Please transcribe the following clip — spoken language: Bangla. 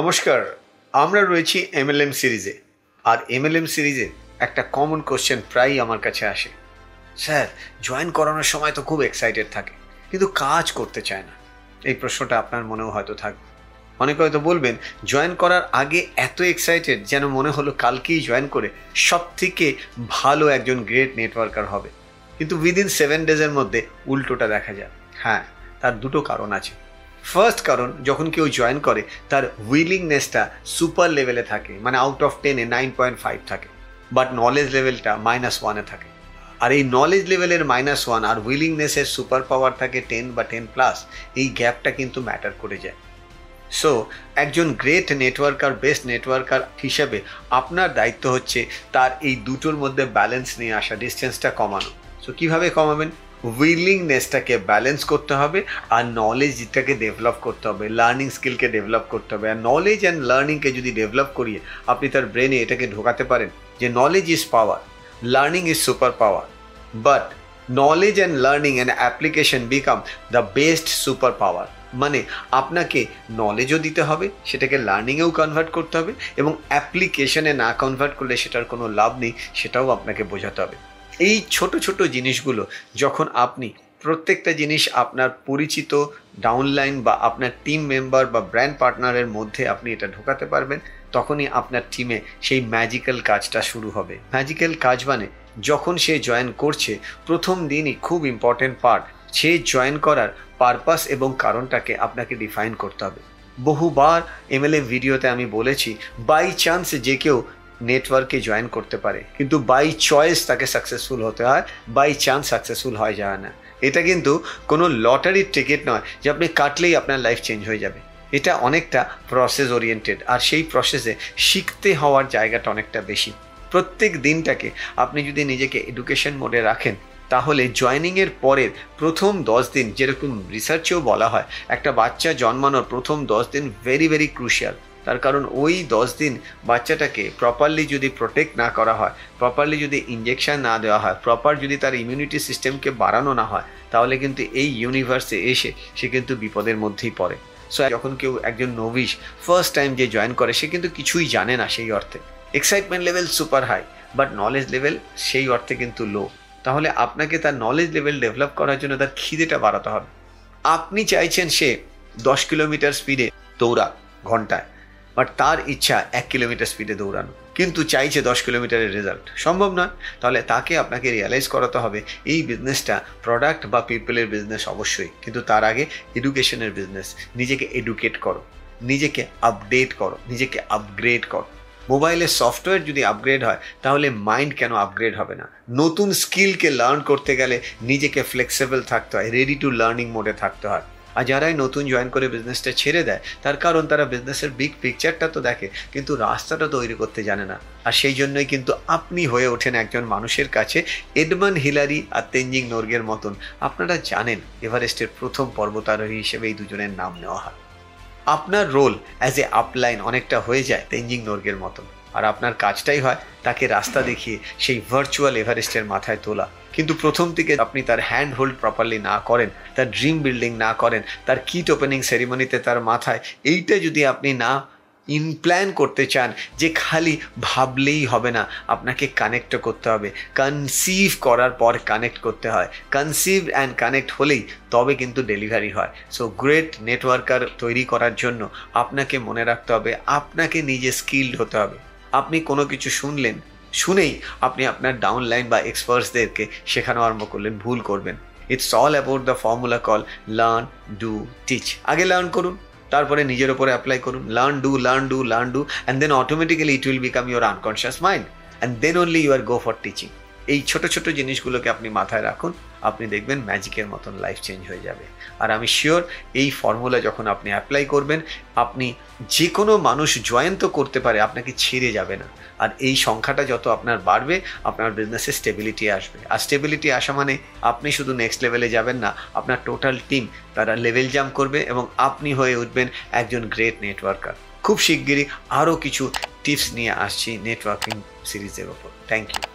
নমস্কার, আমরা রয়েছি এমএলএম সিরিজে। আর এমএলএম সিরিজে একটা কমন কোশ্চেন প্রায়ই আমার কাছে আসে। স্যার জয়েন করানোর সময় তো খুব এক্সাইটেড থাকে, কিন্তু কাজ করতে চায় না। এই প্রশ্নটা আপনার মনেও হয়তো থাকবে। অনেকে হয়তো বলবেন জয়েন করার আগে এত এক্সাইটেড যেন মনে হলো কালকেই জয়েন করে সব থেকে ভালো একজন গ্রেট নেটওয়ার্কার হবে। কিন্তু উইদিন সেভেন ডেজের মধ্যে উল্টোটা দেখা যায় হ্যাঁ তার দুটো কারণ আছে। ফার্স্ট কারণ, যখন কেউ জয়েন করে, তার উইলিংনেসটা সুপার লেভেলে থাকে মানে আউট অফ টেনে নাইন পয়েন্ট ফাইভ থাকে বাট নলেজ লেভেলটা মাইনাস ওয়ানে থাকে। আর এই নলেজ লেভেলের মাইনাস ওয়ান আর উইলিংনেসের সুপার পাওয়ার থাকে টেন বা টেন প্লাস এই গ্যাপটা কিন্তু ম্যাটার করে যায়। সো একজন গ্রেট নেটওয়ার্কার বেস্ট নেটওয়ার্কার হিসাবে আপনার দায়িত্ব হচ্ছে তার এই দুটোর মধ্যে ব্যালেন্স নিয়ে আসা ডিস্টেন্সটা কমানো। সো কীভাবে কমাবেন? উইলিংনেসটাকে ব্যালেন্স করতে হবে আর নলেজটাকে ডেভেলপ করতে হবে লার্নিং স্কিলকে ডেভেলপ করতে হবে। আর নলেজ অ্যান্ড লার্নিংকে যদি ডেভেলপ করিয়ে আপনি তার ব্রেনে এটাকে ঢোকাতে পারেন যে knowledge is power learning is super power but knowledge and learning and application become the best super power মানে আপনাকে নলেজও দিতে হবে, সেটাকে লার্নিংয়েও কনভার্ট করতে হবে এবং অ্যাপ্লিকেশনে না কনভার্ট করলে সেটার কোনো লাভ নেই, সেটাও আপনাকে বোঝাতে হবে। এই ছোট ছোট জিনিসগুলো যখন আপনি প্রত্যেকটা জিনিস আপনার পরিচিত ডাউনলাইন বা আপনার টিম মেম্বার বা ব্র্যান্ড পার্টনারের মধ্যে আপনি এটা ঢোকাতে পারবেন, তখনই আপনার টিমে সেই ম্যাজিক্যাল কাজটা শুরু হবে। ম্যাজিক্যাল কাজ মানে যখন সে জয়েন করছে, প্রথম দিনই খুব ইম্পর্টেন্ট পার্ট সে জয়েন করার পারপাস এবং কারণটাকে আপনাকে ডিফাইন করতে হবে। বহুবার এমএলএ ভিডিওতে আমি বলেছি বাই চান্স যে কেউ নেটওয়ার্কে জয়েন করতে পারে। কিন্তু বাই চয়েস তাকে সাকসেসফুল হতে হয় বাই চান্স সাকসেসফুল হয় যায় না। এটা কিন্তু কোনো লটারির টিকিট নয় যে আপনি কাটলেই আপনার লাইফ চেঞ্জ হয়ে যাবে। এটা অনেকটা প্রসেস ওরিয়েন্টেড আর সেই প্রসেসে শিখতে হওয়ার জায়গাটা অনেকটা বেশি। প্রত্যেক দিনটাকে আপনি যদি নিজেকে এডুকেশন মোডে রাখেন, তাহলে জয়নিংয়ের পরের প্রথম দশ দিন, যেরকম রিসার্চেও বলা হয়, একটা বাচ্চা জন্মানোর প্রথম দশ দিন ভেরি ভেরি ক্রুশিয়াল তার কারণ ওই দশ দিন বাচ্চাটাকে প্রপারলি যদি প্রোটেক্ট না করা হয় প্রপারলি যদি ইঞ্জেকশন না দেওয়া হয় প্রপার যদি তার ইমিউনিটি সিস্টেমকে বাড়ানো না হয়, তাহলে কিন্তু এই ইউনিভার্সে এসে সে কিন্তু বিপদের মধ্যেই পড়ে। সো যখন কেউ একজন নভিশ ফার্স্ট টাইম যে জয়েন করে, সে কিন্তু কিছুই জানে না সেই অর্থে। Excitement level super high but knowledge level সেই অর্থে কিন্তু লো তাহলে আপনাকে তার নলেজ লেভেল ডেভেলপ করার জন্য তার খিদেটা বাড়াতে হবে। আপনি চাইছেন সে দশ কিলোমিটার স্পিডে দৌড়া ঘন্টায়। বাট তার ইচ্ছা এক কিলোমিটার স্পিডে দৌড়ানো। কিন্তু চাইছে দশ কিলোমিটারের রেজাল্ট সম্ভব নয়। তাহলে তাকে আপনাকে রিয়ালাইজ করাতে হবে, এই বিজনেসটা প্রোডাক্ট বা পিপলের বিজনেস অবশ্যই। কিন্তু তার আগে এডুকেশনের বিজনেস নিজেকে এডুকেট করো। নিজেকে আপডেট করো। নিজেকে আপগ্রেড করো। মোবাইলের সফটওয়্যার যদি আপগ্রেড হয়, তাহলে মাইন্ড কেন আপগ্রেড হবে না? নতুন স্কিলকে লার্ন করতে গেলে নিজেকে ফ্লেক্সিবল থাকতে হয় রেডি টু লার্নিং মোডে থাকতে হয়। আর যারাই নতুন জয়েন করে বিজনেসটা ছেড়ে দেয়, তার কারণ তারা বিজনেসের বিগ পিকচারটা তো দেখে, কিন্তু রাস্তাটা তৈরি করতে জানে না। আর সেই জন্যই কিন্তু আপনি হয়ে ওঠেন একজন মানুষের কাছে এডমান হিলারি আর তেঞ্জিং নর্গের মতন। আপনারা জানেন এভারেস্টের প্রথম পর্বতারোহী হিসেবে এই দুজনের নাম নেওয়া হয়। আপনার রোল অ্যাজ এ আপলাইন অনেকটা হয়ে যায় তেঞ্জিং নর্গের মতন। আর আপনার কাজটাই হয় তাকে রাস্তা দেখিয়ে সেই ভার্চুয়াল এভারেস্টের মাথায় তোলা। কিন্তু প্রথম থেকে আপনি তার হ্যান্ড হোল্ড প্রপারলি না করেন, তার ড্রিম বিল্ডিং না করেন, তার কিট ওপেনিং সেরিমনিতে তার মাথায় এইটা যদি আপনি না ইনপ্ল্যান করতে চান যে খালি ভাবলেই হবে না, আপনাকে কানেক্ট করতে হবে। কনসিভ করার পর কানেক্ট করতে হয়। কনসিভ অ্যান্ড কানেক্ট হলেই তবে কিন্তু ডেলিভারি হয়। সো গ্রেট নেটওয়ার্কার তৈরি করার জন্য আপনাকে মনে রাখতে হবে, আপনাকে নিজে স্কিল্ড হতে হবে। আপনি কোনো কিছু শুনলেন, শুনেই আপনি আপনার ডাউনলাইন বা এক্সপার্টসদেরকে শেখানো আরম্ভ করলেন, ভুল করবেন। It's all about the formula call learn do teach আগে লার্ন করুন, তারপরে নিজের ওপরে অ্যাপ্লাই করুন। Learn do learn do learn do and then automatically it will become your unconscious mind and then only you are go for teaching এই ছোট ছোট জিনিসগুলোকে আপনি মাথায় রাখুন, আপনি দেখবেন ম্যাজিকের মতন লাইফ চেঞ্জ হয়ে যাবে। আর আমি শিওর এই ফর্মুলা যখন আপনি অ্যাপ্লাই করবেন, আপনি যে কোনো মানুষ জয়েন তো করতে পারে, আপনাকে ছেড়ে যাবে না। আর এই সংখ্যাটা যত আপনার বাড়বে, আপনার বিজনেসে স্টেবিলিটি আসবে। আর স্টেবিলিটি আসা মানে আপনি শুধু নেক্সট লেভেলে যাবেন না, আপনার টোটাল টিম তারা লেভেল জাম্প করবে এবং আপনি হয়ে উঠবেন একজন গ্রেট নেটওয়ার্কার খুব শিগগিরই আরও কিছু টিপস নিয়ে আসছি নেটওয়ার্কিং সিরিজের ওপর। Thank you